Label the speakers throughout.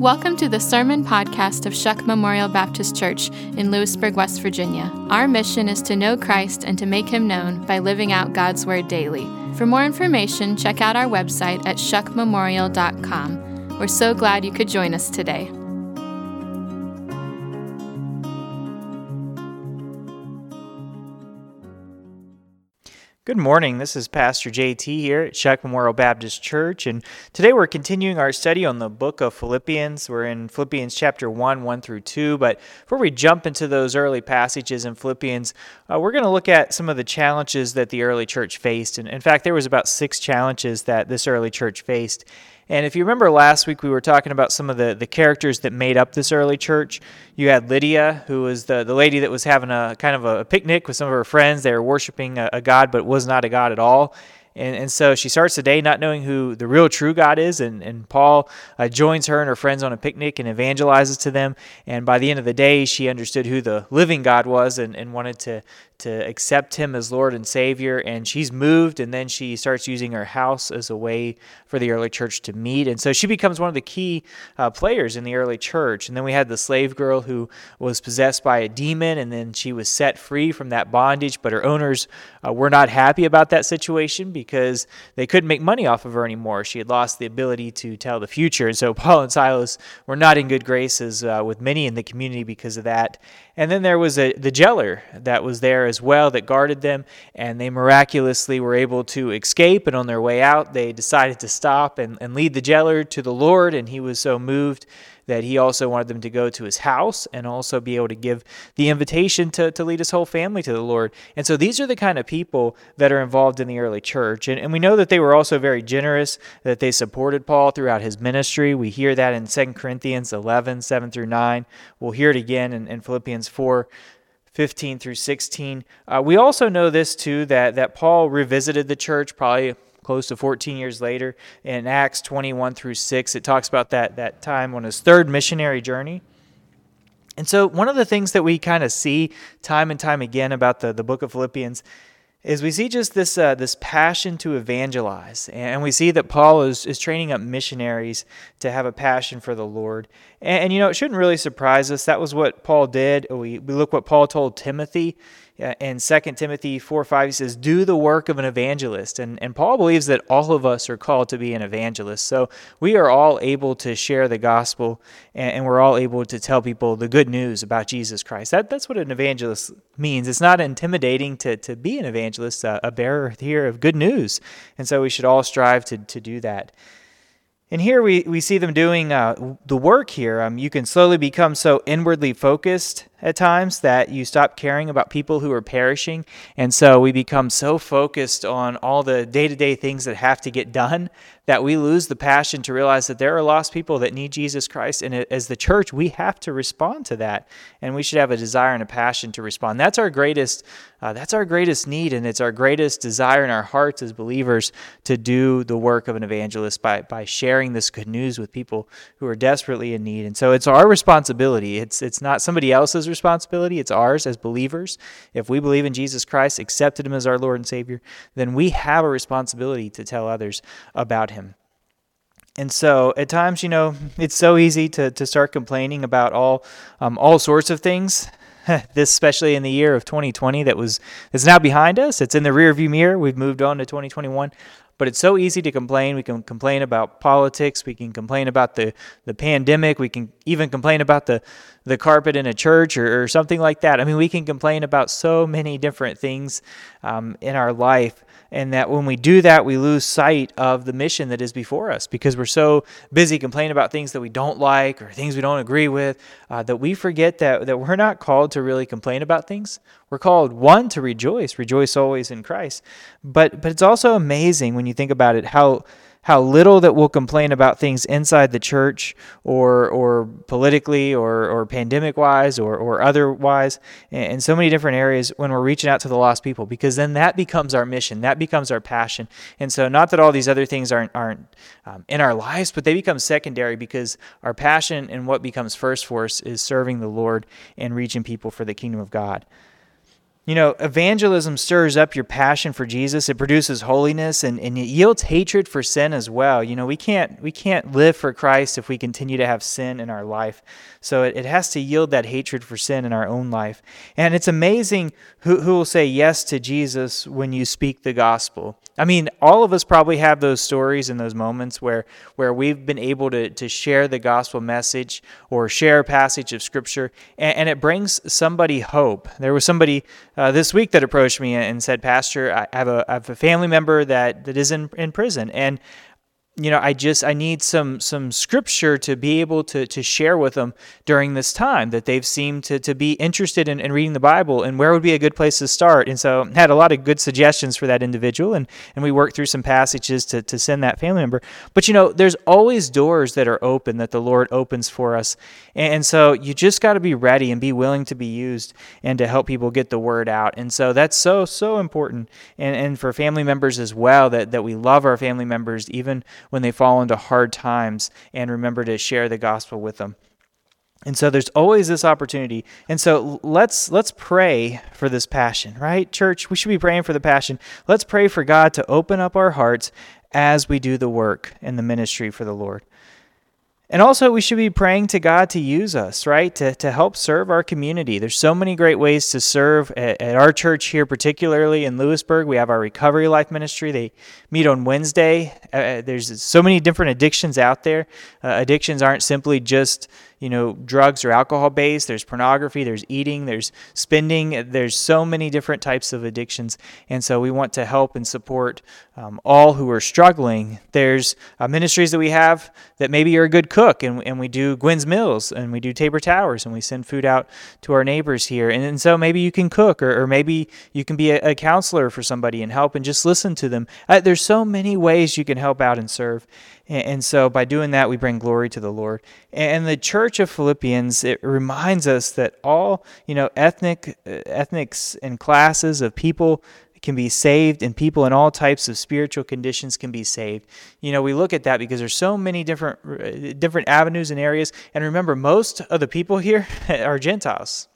Speaker 1: Welcome to the sermon podcast of Shuck Memorial Baptist Church in Lewisburg, West Virginia. Our mission is to know Christ and to make him known by living out God's word daily. For more information, check out our website at shuckmemorial.com. We're so glad you could join us today.
Speaker 2: Good morning. This is Pastor JT here at Shuck Memorial Baptist Church, and today we're continuing our study on the book of Philippians. We're in Philippians chapter 1, 1 through 2. But before we jump into those early passages in Philippians, uh, we're going to look at some of the challenges that the early church faced. And in fact, there was about six challenges that this early church faced. And if you remember last week, we were talking about some of the, the characters that made up this early church. You had Lydia, who was the, the lady that was having a kind of a picnic with some of her friends. They were worshiping a, a God, but was not a God at all. And, and so she starts the day not knowing who the real true God is. And, and Paul uh, joins her and her friends on a picnic and evangelizes to them. And by the end of the day, she understood who the living God was and, and wanted to, to accept him as Lord and Savior. And she's moved, and then she starts using her house as a way for the early church to meet. And so she becomes one of the key uh, players in the early church. And then we had the slave girl who was possessed by a demon, and then she was set free from that bondage. But her owners uh, were not happy about that situation because they couldn't make money off of her anymore. She had lost the ability to tell the future. And so Paul and Silas were not in good graces uh, with many in the community because of that. And then there was a, the jailer that was there as well that guarded them, and they miraculously were able to escape. And on their way out, they decided to stop and, and lead the jailer to the Lord, and he was so moved that he also wanted them to go to his house and also be able to give the invitation to, to lead his whole family to the Lord. And so these are the kind of people that are involved in the early church. And, and we know that they were also very generous, that they supported Paul throughout his ministry. We hear that in 2 Corinthians 11, 7 through 9. We'll hear it again in, in Philippians 4. 15 through 16. Uh, we also know this too that, that Paul revisited the church probably close to 14 years later in acts 21 through 6 it talks about that, that time on his third missionary journey and so one of the things that we kind of see time and time again about the, the book of philippians is we see just this uh, this passion to evangelize, and we see that Paul is, is training up missionaries to have a passion for the Lord. And, and, you know, it shouldn't really surprise us. That was what Paul did. We, we look what Paul told Timothy in 2 Timothy 4 5, he says, Do the work of an evangelist. And, and Paul believes that all of us are called to be an evangelist. So we are all able to share the gospel and, and we're all able to tell people the good news about Jesus Christ. That, that's what an evangelist means. It's not intimidating to, to be an evangelist, uh, a bearer here of good news. And so we should all strive to, to do that. And here we, we see them doing uh, the work here. Um, you can slowly become so inwardly focused at times that you stop caring about people who are perishing. And so we become so focused on all the day to day things that have to get done that we lose the passion to realize that there are lost people that need Jesus Christ. And as the church, we have to respond to that. And we should have a desire and a passion to respond. That's our greatest, uh, that's our greatest need. And it's our greatest desire in our hearts as believers to do the work of an evangelist by, by sharing this good news with people who are desperately in need. And so it's our responsibility. It's, it's not somebody else's responsibility, it's ours as believers. If we believe in Jesus Christ, accepted Him as our Lord and Savior, then we have a responsibility to tell others about Him. And so at times, you know, it's so easy to, to start complaining about all um, all sorts of things. this especially in the year of 2020 that was is now behind us. It's in the rearview mirror. We've moved on to 2021. But it's so easy to complain. We can complain about politics. We can complain about the, the pandemic. We can even complain about the, the carpet in a church or, or something like that. I mean, we can complain about so many different things um, in our life. And that when we do that, we lose sight of the mission that is before us because we're so busy complaining about things that we don't like or things we don't agree with uh, that we forget that, that we're not called to really complain about things. We're called, one, to rejoice, rejoice always in Christ. But, but it's also amazing when you think about it how how little that we'll complain about things inside the church or or politically or or pandemic wise or or otherwise in so many different areas when we're reaching out to the lost people because then that becomes our mission that becomes our passion and so not that all these other things aren't aren't um, in our lives but they become secondary because our passion and what becomes first for us is serving the Lord and reaching people for the kingdom of God. You know, evangelism stirs up your passion for Jesus. It produces holiness and, and it yields hatred for sin as well. You know, we can't we can't live for Christ if we continue to have sin in our life. So it, it has to yield that hatred for sin in our own life. And it's amazing who, who will say yes to Jesus when you speak the gospel. I mean, all of us probably have those stories and those moments where, where we've been able to, to share the gospel message or share a passage of scripture, and, and it brings somebody hope. There was somebody uh, this week that approached me and said, Pastor, I have a, I have a family member that, that is in, in prison, and you know, I just I need some some scripture to be able to to share with them during this time that they've seemed to, to be interested in, in reading the Bible and where would be a good place to start. And so had a lot of good suggestions for that individual and, and we worked through some passages to, to send that family member. But you know, there's always doors that are open that the Lord opens for us. And so you just got to be ready and be willing to be used and to help people get the word out. And so that's so, so important. And, and for family members as well, that, that we love our family members even when they fall into hard times and remember to share the gospel with them. And so there's always this opportunity. And so let's let's pray for this passion, right? Church, we should be praying for the passion. Let's pray for God to open up our hearts as we do the work and the ministry for the Lord. And also, we should be praying to God to use us, right? To, to help serve our community. There's so many great ways to serve at, at, our church here, particularly in Lewisburg. We have our Recovery Life Ministry. They meet on Wednesday. Uh, uh there's so many different addictions out there. Uh, addictions aren't simply just you know, drugs or alcohol based. There's pornography, there's eating, there's spending. There's so many different types of addictions. And so we want to help and support um, all who are struggling. There's uh, ministries that we have that maybe you're a good cook and, and we do Gwen's Mills and we do Tabor Towers and we send food out to our neighbors here. And, and so maybe you can cook or, or maybe you can be a, a, counselor for somebody and help and just listen to them. Uh, there's so many ways you can help out and serve. And so by doing that, we bring glory to the Lord. And the church of Philippians, it reminds us that all, you know, ethnic, uh, ethnics and classes of people can be saved and people in all types of spiritual conditions can be saved. You know, we look at that because there's so many different uh, different avenues and areas. And remember, most of the people here are Gentiles.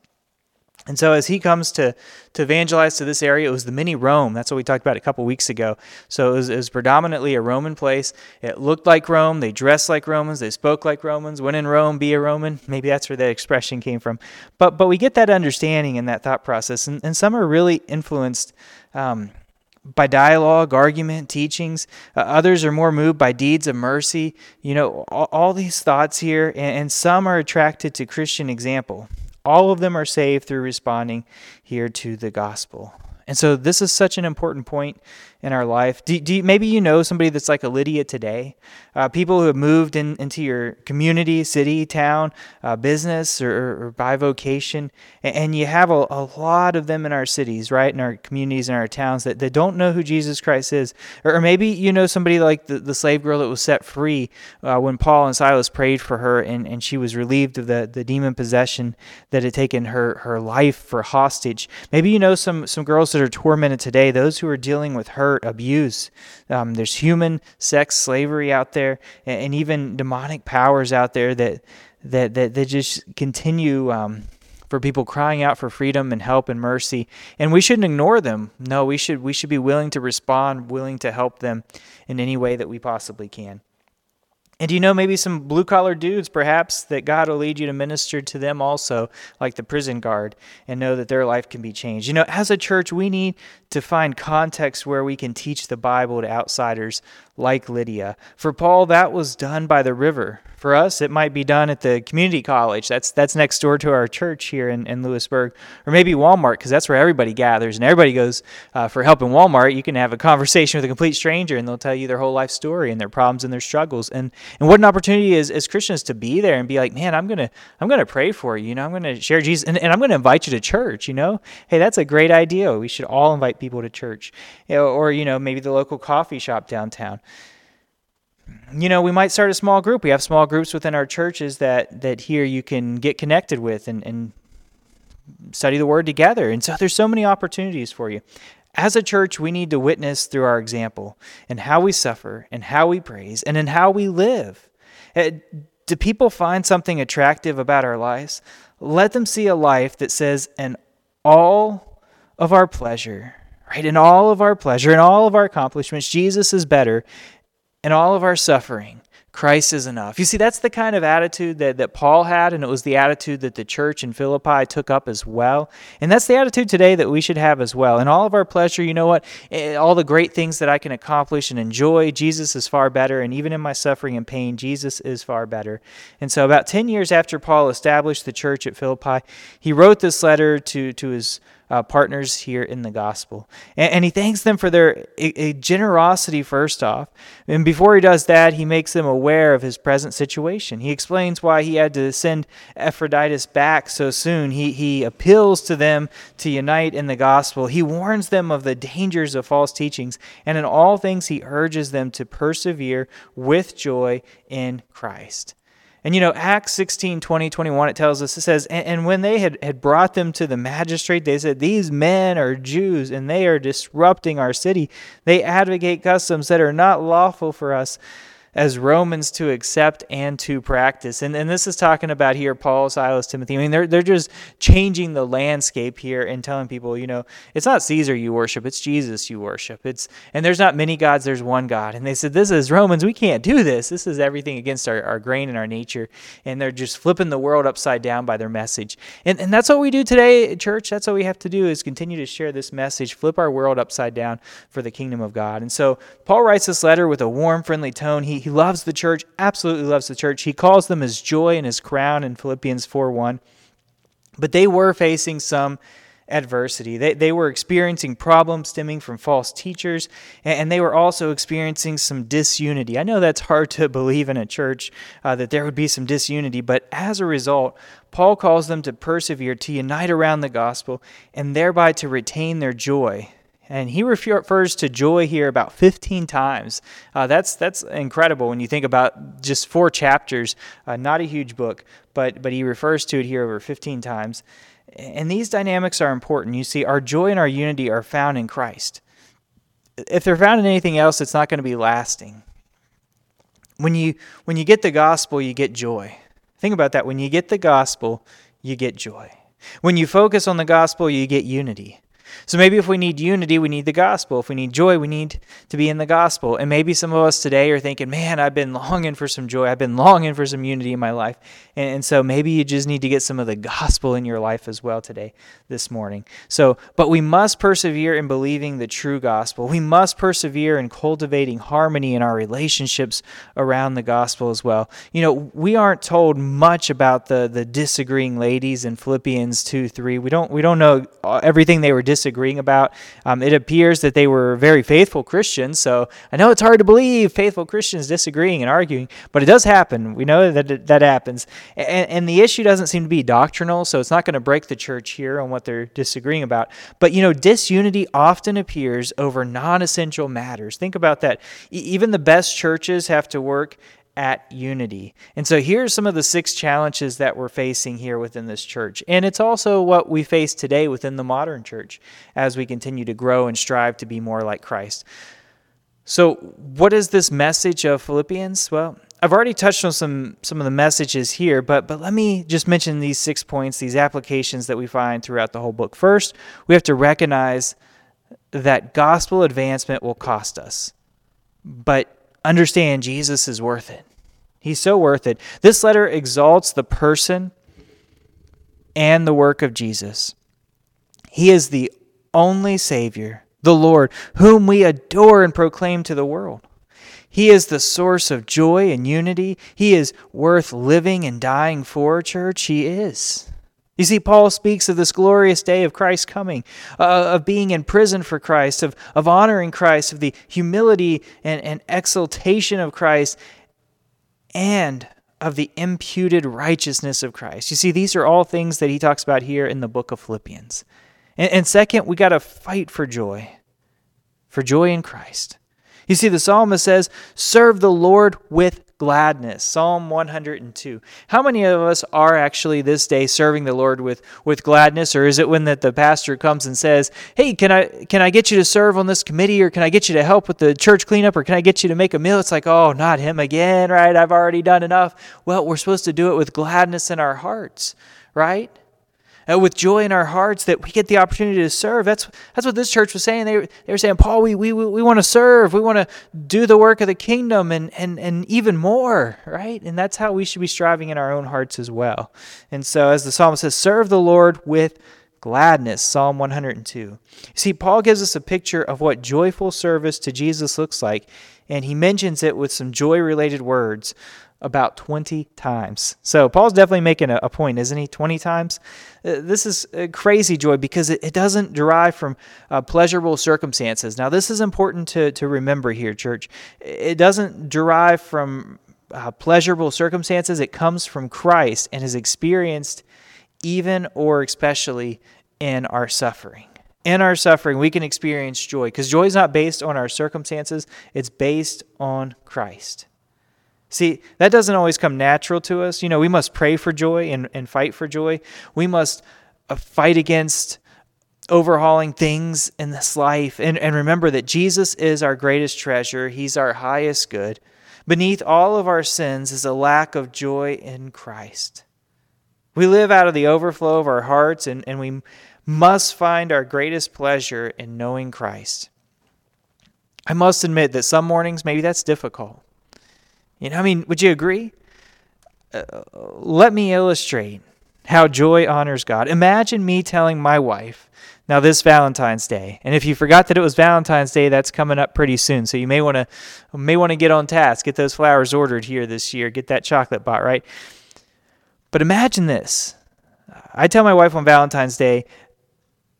Speaker 2: And so as he comes to, to evangelize to this area, it was the mini Rome. That's what we talked about a couple weeks ago. So it was, it was, predominantly a Roman place. It looked like Rome. They dressed like Romans. They spoke like Romans. When in Rome, be a Roman. Maybe that's where that expression came from. But but we get that understanding and that thought process. And, and some are really influenced um, by dialogue, argument, teachings. Uh, others are more moved by deeds of mercy. You know, all, all these thoughts here. And, and some are attracted to Christian example. All of them are saved through responding here to the gospel. And so this is such an important point in our life. Do, do you, maybe you know somebody that's like a Lydia today? Uh, people who have moved in, into your community, city, town, uh, business, or, or, by vocation, and, and you have a, a, lot of them in our cities, right, in our communities, in our towns that, that don't know who Jesus Christ is. Or, or maybe you know somebody like the, the slave girl that was set free uh, when Paul and Silas prayed for her, and, and she was relieved of the, the demon possession that had taken her, her life for hostage. Maybe you know some, some girls that are tormented today, those who are dealing with hurt, abuse. Um, there's human sex slavery out there, and, and, even demonic powers out there that that that, that just continue. Um, for people crying out for freedom and help and mercy and we shouldn't ignore them no we should we should be willing to respond willing to help them in any way that we possibly can and do you know maybe some blue collar dudes, perhaps, that God will lead you to minister to them also, like the prison guard, and know that their life can be changed? You know, as a church, we need to find context where we can teach the Bible to outsiders like Lydia. For Paul, that was done by the river. For us, it might be done at the community college. That's that's next door to our church here in, in Lewisburg, or maybe Walmart, because that's where everybody gathers and everybody goes uh, for help in Walmart. You can have a conversation with a complete stranger, and they'll tell you their whole life story and their problems and their struggles. And and what an opportunity is as Christians to be there and be like, man, I'm gonna I'm gonna pray for you. You know, I'm gonna share Jesus, and, and I'm gonna invite you to church. You know, hey, that's a great idea. We should all invite people to church, you know, or you know, maybe the local coffee shop downtown you know, we might start a small group. We have small groups within our churches that that here you can get connected with and, and study the word together. And so there's so many opportunities for you. As a church, we need to witness through our example and how we suffer and how we praise and in how we live. Uh, do people find something attractive about our lives? Let them see a life that says and all of our pleasure, right? In all of our pleasure, in all of our accomplishments, Jesus is better. In all of our suffering, Christ is enough. You see, that's the kind of attitude that, that Paul had, and it was the attitude that the church in Philippi took up as well. And that's the attitude today that we should have as well. In all of our pleasure, you know what? Eh, all the great things that I can accomplish and enjoy, Jesus is far better. And even in my suffering and pain, Jesus is far better. And so, about 10 years after Paul established the church at Philippi, he wrote this letter to, to his uh, partners here in the gospel. And, and he thanks them for their a, a generosity, first off. And before he does that, he makes them aware of his present situation. He explains why he had to send Epaphroditus back so soon. He, he appeals to them to unite in the gospel. He warns them of the dangers of false teachings. And in all things, he urges them to persevere with joy in Christ. And you know, Acts 16, 20, 21, it tells us, it says, and, and, when they had, had brought them to the magistrate, they said, These men are Jews and they are disrupting our city. They advocate customs that are not lawful for us as Romans to accept and to practice. And, and this is talking about here Paul, Silas, Timothy. I mean, they're, they're just changing the landscape here and telling people, you know, it's not Caesar you worship, it's Jesus you worship. It's And there's not many gods, there's one God. And they said, this is Romans, we can't do this. This is everything against our, our grain and our nature. And they're just flipping the world upside down by their message. And, and that's what we do today, church. That's what we have to do is continue to share this message, flip our world upside down for the kingdom of God. And so Paul writes this letter with a warm, friendly tone. He, he loves the church, absolutely loves the church. He calls them his joy and his crown in Philippians 4 1. But they were facing some adversity. They, they were experiencing problems stemming from false teachers, and they were also experiencing some disunity. I know that's hard to believe in a church uh, that there would be some disunity, but as a result, Paul calls them to persevere, to unite around the gospel, and thereby to retain their joy and he refers to joy here about 15 times. Uh, that's that's incredible when you think about just four chapters, uh, not a huge book, but but he refers to it here over 15 times. And these dynamics are important. You see, our joy and our unity are found in Christ. If they're found in anything else, it's not going to be lasting. When you when you get the gospel, you get joy. Think about that. When you get the gospel, you get joy. When you focus on the gospel, you get unity. So maybe if we need unity, we need the gospel. If we need joy, we need to be in the gospel. And maybe some of us today are thinking, man, I've been longing for some joy. I've been longing for some unity in my life. And, and so maybe you just need to get some of the gospel in your life as well today, this morning. So, but we must persevere in believing the true gospel. We must persevere in cultivating harmony in our relationships around the gospel as well. You know, we aren't told much about the, the disagreeing ladies in Philippians 2 3. We don't, we don't know uh, everything they were disagreeing disagreeing about. Um, it appears that they were very faithful Christians. So I know it's hard to believe faithful Christians disagreeing and arguing, but it does happen. We know that that happens. And, and the issue doesn't seem to be doctrinal, so it's not going to break the church here on what they're disagreeing about. But, you know, disunity often appears over non essential matters. Think about that. E- even the best churches have to work at unity. And so here's some of the six challenges that we're facing here within this church. And it's also what we face today within the modern church as we continue to grow and strive to be more like Christ. So, what is this message of Philippians? Well, I've already touched on some some of the messages here, but but let me just mention these six points, these applications that we find throughout the whole book. First, we have to recognize that gospel advancement will cost us. But understand Jesus is worth it. He's so worth it. This letter exalts the person and the work of Jesus. He is the only Savior, the Lord, whom we adore and proclaim to the world. He is the source of joy and unity. He is worth living and dying for, church. He is. You see, Paul speaks of this glorious day of Christ coming, uh, of being in prison for Christ, of, of honoring Christ, of the humility and, and exaltation of Christ, and of the imputed righteousness of Christ. You see, these are all things that he talks about here in the book of Philippians. And, and second, we got to fight for joy, for joy in Christ. You see, the psalmist says, Serve the Lord with gladness. Psalm 102. How many of us are actually this day serving the Lord with, with gladness? Or is it when that the pastor comes and says, Hey, can I can I get you to serve on this committee or can I get you to help with the church cleanup or can I get you to make a meal? It's like, oh, not him again, right? I've already done enough. Well, we're supposed to do it with gladness in our hearts, right? Uh, with joy in our hearts that we get the opportunity to serve. That's that's what this church was saying. They, they were saying, Paul, we, we, we want to serve. We want to do the work of the kingdom and, and, and even more, right? And that's how we should be striving in our own hearts as well. And so, as the psalmist says, serve the Lord with gladness, Psalm 102. See, Paul gives us a picture of what joyful service to Jesus looks like, and he mentions it with some joy related words about 20 times. So Paul's definitely making a, a point, isn't he? 20 times? Uh, this is crazy joy because it, it doesn't derive from uh, pleasurable circumstances. Now, this is important to, to remember here, church. It doesn't derive from uh, pleasurable circumstances, it comes from Christ and is experienced even or especially in our suffering. In our suffering, we can experience joy because joy is not based on our circumstances, it's based on Christ. See, that doesn't always come natural to us. You know, we must pray for joy and, and fight for joy. We must uh, fight against overhauling things in this life. And, and remember that Jesus is our greatest treasure, He's our highest good. Beneath all of our sins is a lack of joy in Christ. We live out of the overflow of our hearts, and, and we must find our greatest pleasure in knowing Christ. I must admit that some mornings, maybe that's difficult. You know, I mean, would you agree? Uh, let me illustrate how joy honors God. Imagine me telling my wife, now this Valentine's Day, and if you forgot that it was Valentine's Day, that's coming up pretty soon. So you may want to may want to get on task, get those flowers ordered here this year, get that chocolate bought, right? But imagine this. I tell my wife on Valentine's Day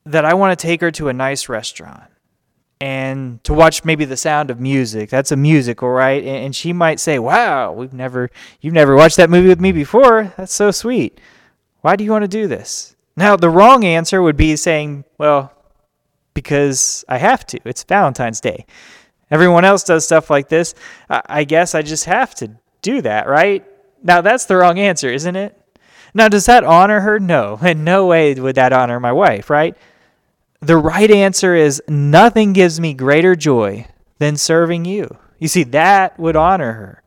Speaker 2: that I want to take her to a nice restaurant and to watch maybe the sound of music. That's a musical, right? And she might say, "Wow, we've never you've never watched that movie with me before. That's so sweet. Why do you want to do this?" Now, the wrong answer would be saying, "Well, because I have to. It's Valentine's Day. Everyone else does stuff like this. I guess I just have to do that, right?" Now, that's the wrong answer, isn't it? Now, does that honor her? No. In no way would that honor my wife, right? The right answer is nothing gives me greater joy than serving you. You see, that would honor her.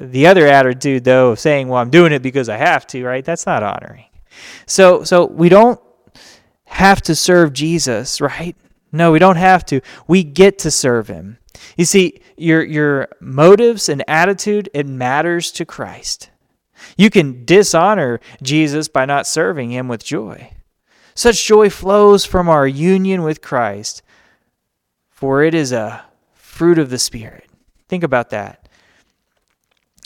Speaker 2: The other attitude, though, of saying, well, I'm doing it because I have to, right? That's not honoring. So, so we don't have to serve Jesus, right? No, we don't have to. We get to serve him. You see, your, your motives and attitude, it matters to Christ. You can dishonor Jesus by not serving him with joy. Such joy flows from our union with Christ, for it is a fruit of the Spirit. Think about that.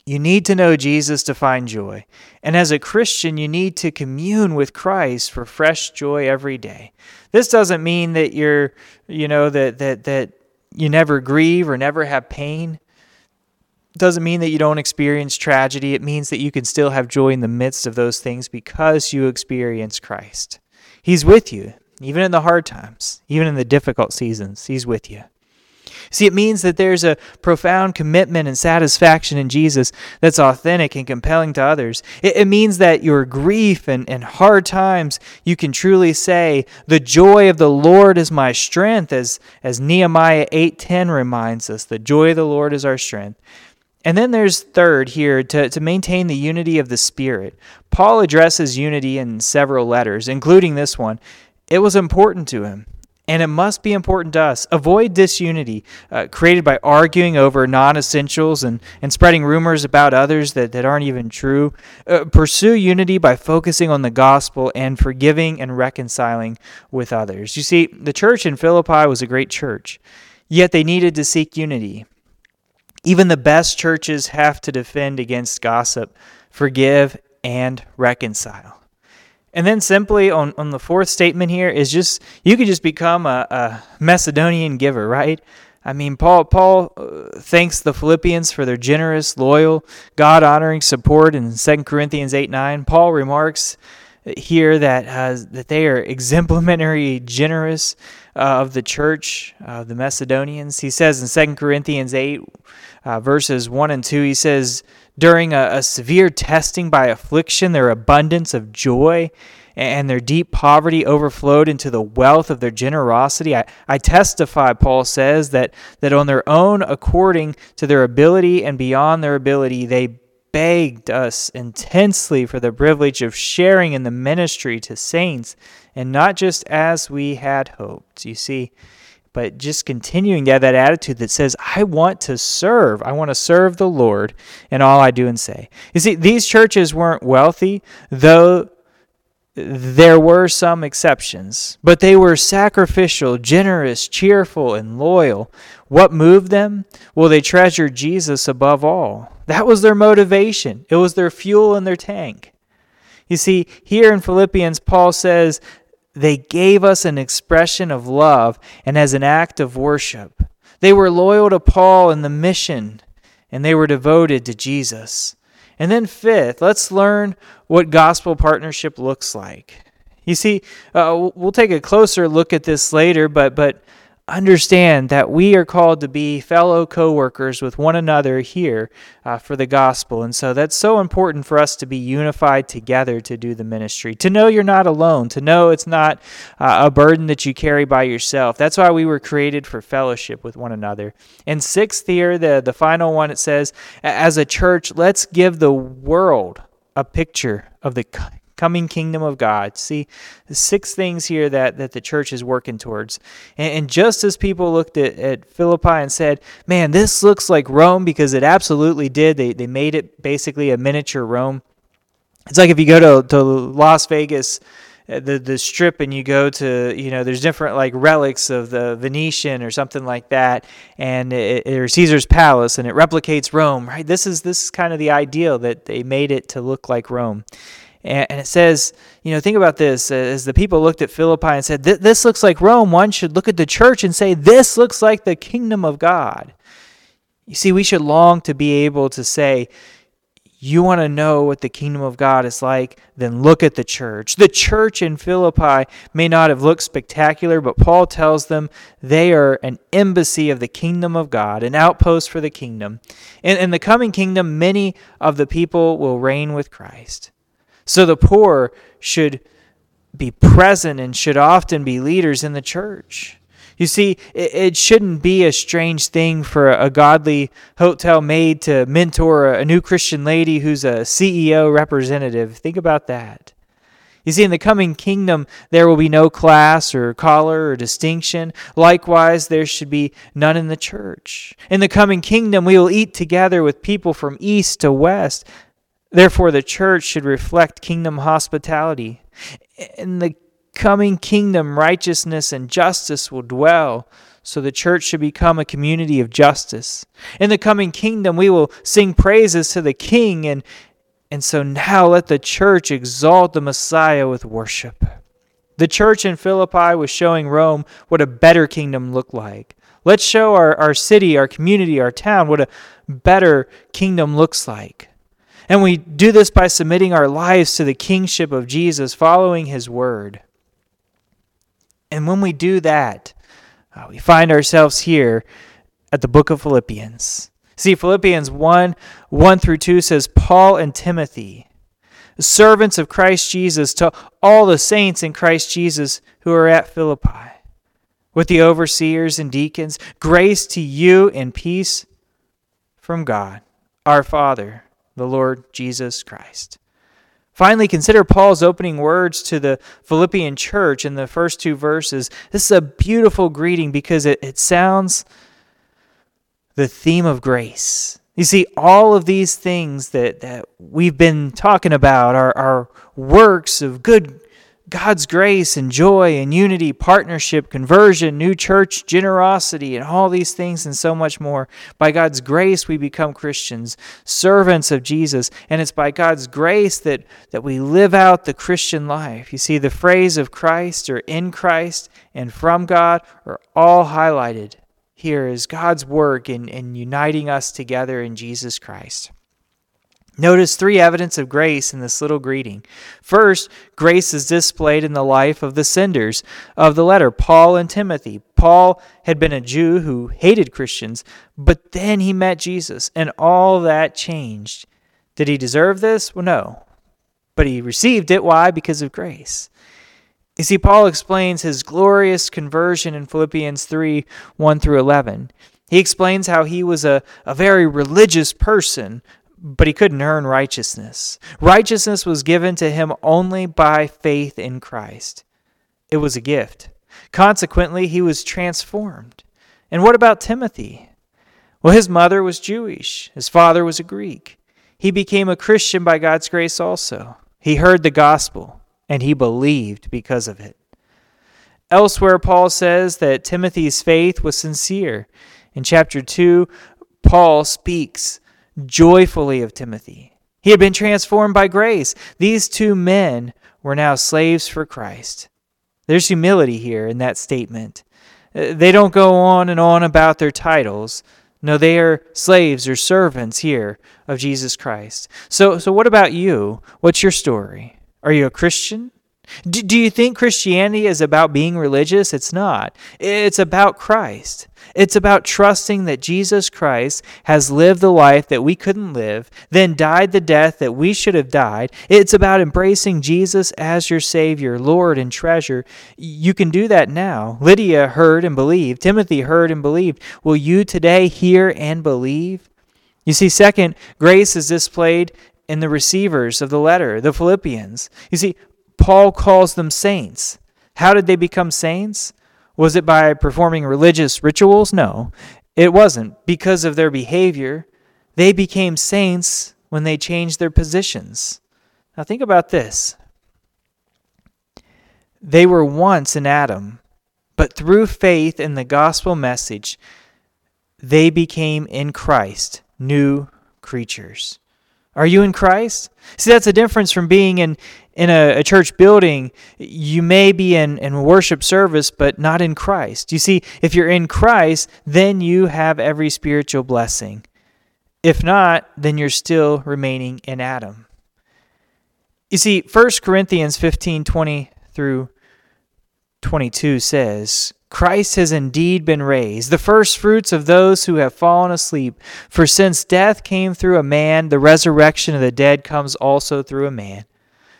Speaker 2: You need to know Jesus to find joy. And as a Christian, you need to commune with Christ for fresh joy every day. This doesn't mean that you're, you know, that that that you never grieve or never have pain. It doesn't mean that you don't experience tragedy. It means that you can still have joy in the midst of those things because you experience Christ. He's with you, even in the hard times, even in the difficult seasons. He's with you. See, it means that there's a profound commitment and satisfaction in Jesus that's authentic and compelling to others. It, it, means that your grief and, and hard times, you can truly say, The joy of the Lord is my strength, as, as Nehemiah 8.10 reminds us. The joy of the Lord is our strength. And then there's third here to, to maintain the unity of the Spirit. Paul addresses unity in several letters, including this one. It was important to him, and it must be important to us. Avoid disunity uh, created by arguing over non essentials and, and spreading rumors about others that, that aren't even true. Uh, pursue unity by focusing on the gospel and forgiving and reconciling with others. You see, the church in Philippi was a great church, yet they needed to seek unity. Even the best churches have to defend against gossip, forgive, and reconcile. And then simply on, on the fourth statement here is just you could just become a, a Macedonian giver, right? I mean, Paul Paul uh, thanks the Philippians for their generous, loyal, God honoring support in 2 Corinthians 8 9. Paul remarks here that uh, that they are exemplary, generous uh, of the church, uh, the Macedonians. He says in 2 Corinthians 8, uh, verses 1 and 2, he says, During a, a severe testing by affliction, their abundance of joy and their deep poverty overflowed into the wealth of their generosity. I, I testify, Paul says, that, that on their own, according to their ability and beyond their ability, they begged us intensely for the privilege of sharing in the ministry to saints, and not just as we had hoped. You see, but just continuing to have that attitude that says, I want to serve. I want to serve the Lord in all I do and say. You see, these churches weren't wealthy, though there were some exceptions, but they were sacrificial, generous, cheerful, and loyal. What moved them? Well, they treasured Jesus above all. That was their motivation, it was their fuel in their tank. You see, here in Philippians, Paul says they gave us an expression of love and as an act of worship. They were loyal to Paul and the mission, and they were devoted to Jesus. And then, fifth, let's learn what gospel partnership looks like. You see, uh, we'll take a closer look at this later, but, but understand that we are called to be fellow co workers with one another here uh, for the gospel. And so that's so important for us to be unified together to do the ministry, to know you're not alone, to know it's not uh, a burden that you carry by yourself. That's why we were created for fellowship with one another. And sixth here, the, the final one, it says, as a church, let's give the world a picture of the coming kingdom of God. See, six things here that, that the church is working towards. And, and just as people looked at, at Philippi and said, man, this looks like Rome because it absolutely did, they, they made it basically a miniature Rome. It's like if you go to, to Las Vegas, uh, the the strip and you go to you know there's different like relics of the Venetian or something like that and it, or Caesar's palace and it replicates Rome right this is this is kind of the ideal that they made it to look like Rome and, it says, you know, think about this. As the people looked at Philippi and said, This looks like Rome, one should look at the church and say, This looks like the kingdom of God. You see, we should long to be able to say, you want to know what the kingdom of God is like, then look at the church. The church in Philippi may not have looked spectacular, but Paul tells them they are an embassy of the kingdom of God, an outpost for the kingdom. In, in the coming kingdom, many of the people will reign with Christ. So the poor should be present and should often be leaders in the church. You see, it, it shouldn't be a strange thing for a, a godly hotel maid to mentor a, a new Christian lady who's a CEO representative. Think about that. You see, in the coming kingdom, there will be no class or color or distinction. Likewise, there should be none in the church. In the coming kingdom, we will eat together with people from east to west. Therefore, the church should reflect kingdom hospitality. In the coming kingdom, righteousness and justice will dwell. So the church should become a community of justice. In the coming kingdom, we will sing praises to the King, and, and so now let the church exalt the Messiah with worship. The church in Philippi was showing Rome what a better kingdom looked like. Let's show our, our city, our community, our town what a better kingdom looks like. And we do this by submitting our lives to the kingship of Jesus, following his word. And when we do that, uh, we find ourselves here at the book of Philippians. See, Philippians 1 1 through 2 says, Paul and Timothy, servants of Christ Jesus, to all the saints in Christ Jesus who are at Philippi, with the overseers and deacons, grace to you and peace from God, our Father the Lord Jesus Christ. Finally, consider Paul's opening words to the Philippian church in the first two verses. This is a beautiful greeting because it, it sounds the theme of grace. You see, all of these things that, that we've been talking about are, are works of good God's grace and joy and unity, partnership, conversion, new church, generosity, and all these things and so much more. By God's grace, we become Christians, servants of Jesus. And it's by God's grace that, that we live out the Christian life. You see, the phrase of Christ or in Christ and from God are all highlighted here as God's work in, in uniting us together in Jesus Christ. Notice three evidence of grace in this little greeting. First, grace is displayed in the life of the senders of the letter, Paul and Timothy. Paul had been a Jew who hated Christians, but then he met Jesus, and all that changed. Did he deserve this? Well, no. But he received it. Why? Because of grace. You see, Paul explains his glorious conversion in Philippians 3 1 through 11. He explains how he was a, a very religious person but he couldn't earn righteousness. Righteousness was given to him only by faith in Christ. It was a gift. Consequently, he was transformed. And what about Timothy? Well, his mother was Jewish, his father was a Greek. He became a Christian by God's grace also. He heard the gospel, and he believed because of it. Elsewhere, Paul says that Timothy's faith was sincere. In chapter 2, Paul speaks joyfully of Timothy. He had been transformed by grace. These two men were now slaves for Christ. There's humility here in that statement. Uh, they don't go on and on about their titles. No, they are slaves or servants here of Jesus Christ. So, so what about you? What's your story? Are you a Christian? Do, do you think Christianity is about being religious? It's not. It's about Christ. It's about trusting that Jesus Christ has lived the life that we couldn't live, then died the death that we should have died. It's about embracing Jesus as your Savior, Lord, and treasure. You can do that now. Lydia heard and believed. Timothy heard and believed. Will you today hear and believe? You see, second, grace is displayed in the receivers of the letter, the Philippians. You see, Paul calls them saints. How did they become saints? Was it by performing religious rituals? No, it wasn't. Because of their behavior, they became saints when they changed their positions. Now, think about this. They were once in Adam, but through faith in the gospel message, they became in Christ new creatures. Are you in Christ? See, that's a difference from being in, in a, a, church building. You may be in, in worship service, but not in Christ. You see, if you're in Christ, then you have every spiritual blessing. If not, then you're still remaining in Adam. You see, 1 Corinthians 15 20 through 22 says, Christ has indeed been raised, the first fruits of those who have fallen asleep. For since death came through a man, the resurrection of the dead comes also through a man.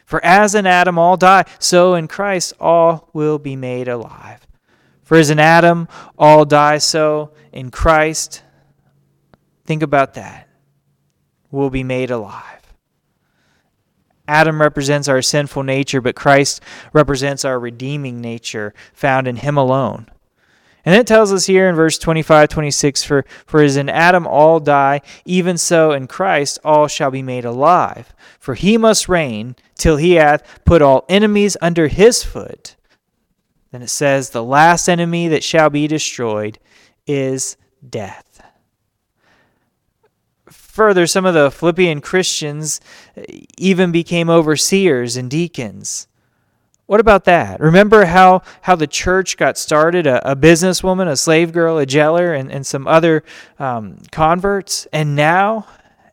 Speaker 2: For as in Adam all die, so in Christ all will be made alive. For as in Adam all die, so in Christ, think about that, will be made alive. Adam represents our sinful nature, but Christ represents our redeeming nature found in Him alone. And it tells us here in verse 25, 26 for, for as in Adam all die, even so in Christ all shall be made alive. For he must reign till he hath put all enemies under his foot. Then it says, The last enemy that shall be destroyed is death. Further, some of the Philippian Christians even became overseers and deacons. What about that? Remember how, how the church got started? A, a businesswoman, a slave girl, a jailer, and, and some other um, converts. And now,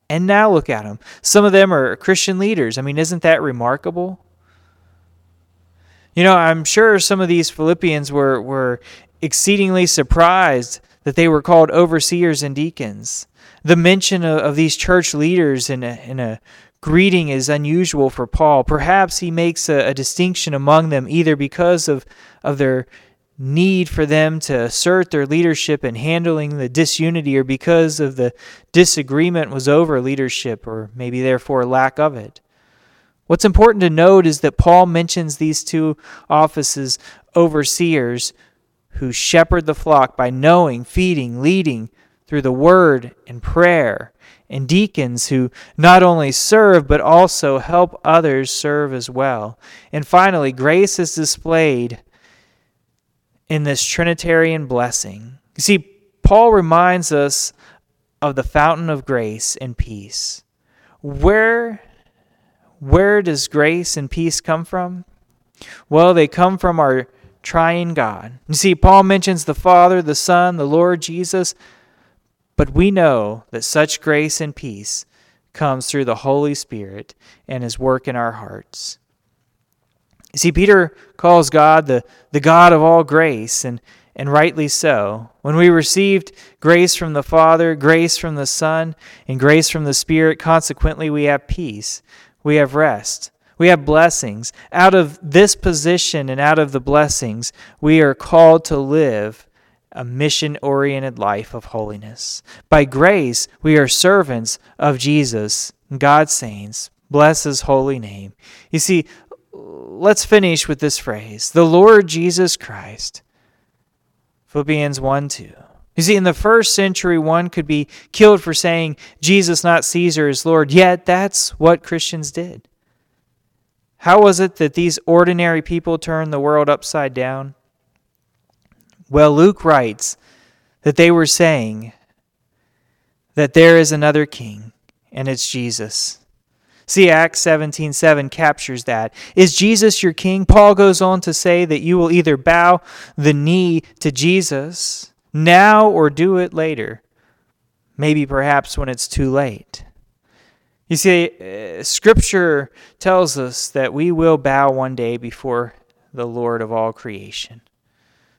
Speaker 2: and now look at them. Some of them are Christian leaders. I mean, isn't that remarkable? You know, I'm sure some of these Philippians were, were exceedingly surprised that they were called overseers and deacons the mention of, of these church leaders in a, in a greeting is unusual for Paul. Perhaps he makes a, a, distinction among them either because of, of their need for them to assert their leadership in handling the disunity or because of the disagreement was over leadership or maybe therefore lack of it. What's important to note is that Paul mentions these two offices overseers who shepherd the flock by knowing, feeding, leading, through the word and prayer, and deacons who not only serve but also help others serve as well. And finally, grace is displayed in this Trinitarian blessing. You see, Paul reminds us of the fountain of grace and peace. Where, where does grace and peace come from? Well, they come from our triune God. You see, Paul mentions the Father, the Son, the Lord Jesus but we know that such grace and peace comes through the Holy Spirit and his work in our hearts. You see, Peter calls God the, the God of all grace, and, and rightly so. When we received grace from the Father, grace from the Son, and grace from the Spirit, consequently we have peace, we have rest, we have blessings. Out of this position and out of the blessings, we are called to live a mission oriented life of holiness. By grace, we are servants of Jesus, God's saints. Bless his holy name. You see, let's finish with this phrase the Lord Jesus Christ. Philippians 1 2. You see, in the first century, one could be killed for saying Jesus, not Caesar, is Lord, yet that's what Christians did. How was it that these ordinary people turned the world upside down? Well, Luke writes that they were saying that there is another king, and it's Jesus. See, Acts 17 7 captures that. Is Jesus your king? Paul goes on to say that you will either bow the knee to Jesus now or do it later. Maybe perhaps when it's too late. You see, uh, Scripture tells us that we will bow one day before the Lord of all creation.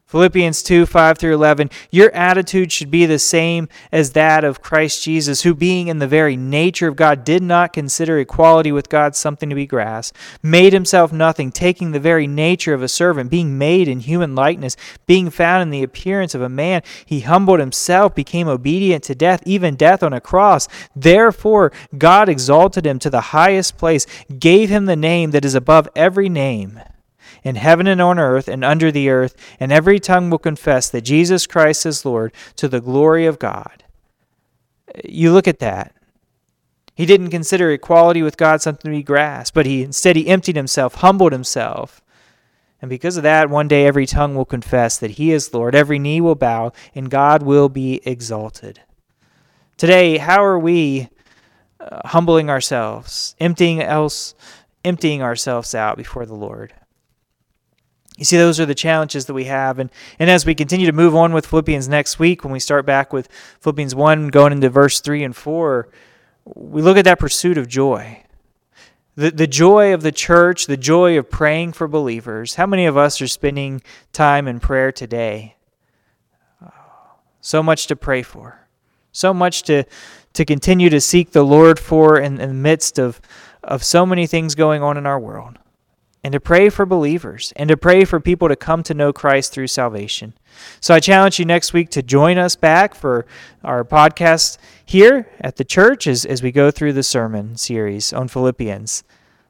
Speaker 2: Philippians 2 5 through 11. Your attitude should be the same as that of Christ Jesus, who, being in the very nature of God, did not consider equality with God something to be grasped, made himself nothing, taking the very nature of a servant, being made in human likeness, being found in the appearance of a man. He humbled himself, became obedient to death, even death on a cross. Therefore, God exalted him to the highest place, gave him the name that is above every name in heaven and on earth and under the earth, and every tongue will confess that Jesus Christ is Lord to the glory of God. You look at that. He didn't consider equality with God something to be grasped, but he instead he emptied himself, humbled himself. And because of that, one day every tongue will confess that he is Lord, every knee will bow, and God will be exalted. Today, how are we uh, humbling ourselves, emptying else emptying ourselves out before the Lord? You see, those are the challenges that we have. And, and as we continue to move on with Philippians next week, when we start back with Philippians 1, going into verse 3 and 4, we look at that pursuit of joy. The, the joy of the church, the joy of praying for believers. How many of us are spending time in prayer today? So much to pray for, so much to, to continue to seek the Lord for in, in the midst of, of so many things going on in our world and to pray for believers and to pray for people to come to know Christ through salvation. So I challenge you next week to join us back for our podcast here at the church as, as we go through the sermon series on Philippians.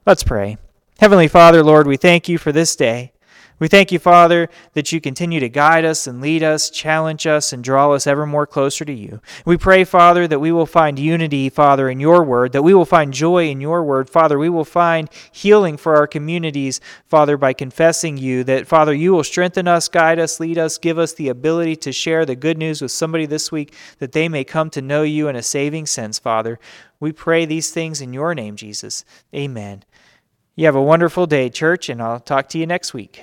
Speaker 2: Let's pray. Heavenly Father, Lord, we thank you for this day. We thank you, Father, that you continue to guide us and lead us, challenge us, and draw us ever more closer to you. We pray, Father, that we will find unity, Father, in your word, that we will find joy in your word. Father, we will find healing for our communities, Father, by confessing you, that, Father, you will strengthen us, guide us, lead us, give us the ability to share the good news with somebody this week, that they may come to know you in a saving sense, Father. We pray these things in your name, Jesus. Amen. You have a wonderful day, church, and I'll talk to you next week.